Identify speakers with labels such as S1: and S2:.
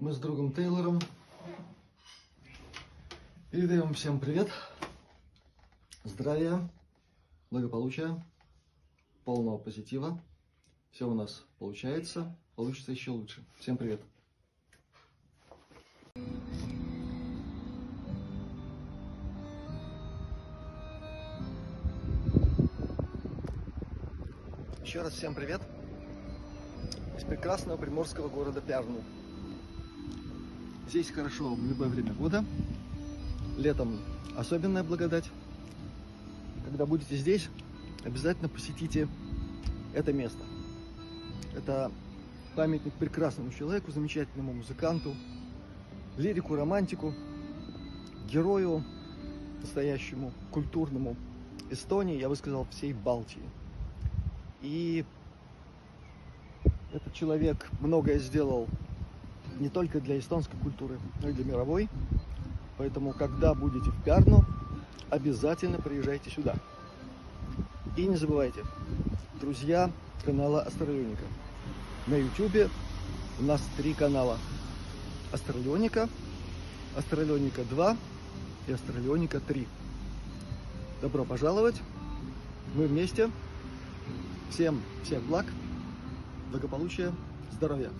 S1: Мы с другом Тейлором передаем всем привет, здравия, благополучия, полного позитива. Все у нас получается, получится еще лучше. Всем привет. Еще раз всем привет из прекрасного приморского города Пярну. Здесь хорошо в любое время года. Летом особенная благодать. Когда будете здесь, обязательно посетите это место. Это памятник прекрасному человеку, замечательному музыканту, лирику, романтику, герою настоящему, культурному Эстонии, я бы сказал, всей Балтии. И этот человек многое сделал не только для эстонской культуры, но и для мировой. Поэтому, когда будете в Пярну, обязательно приезжайте сюда. И не забывайте, друзья канала Астралионика. На YouTube у нас три канала. Астралионика, Астралионика 2 и Астралионика 3. Добро пожаловать! Мы вместе. Всем всех благ, благополучия, здоровья!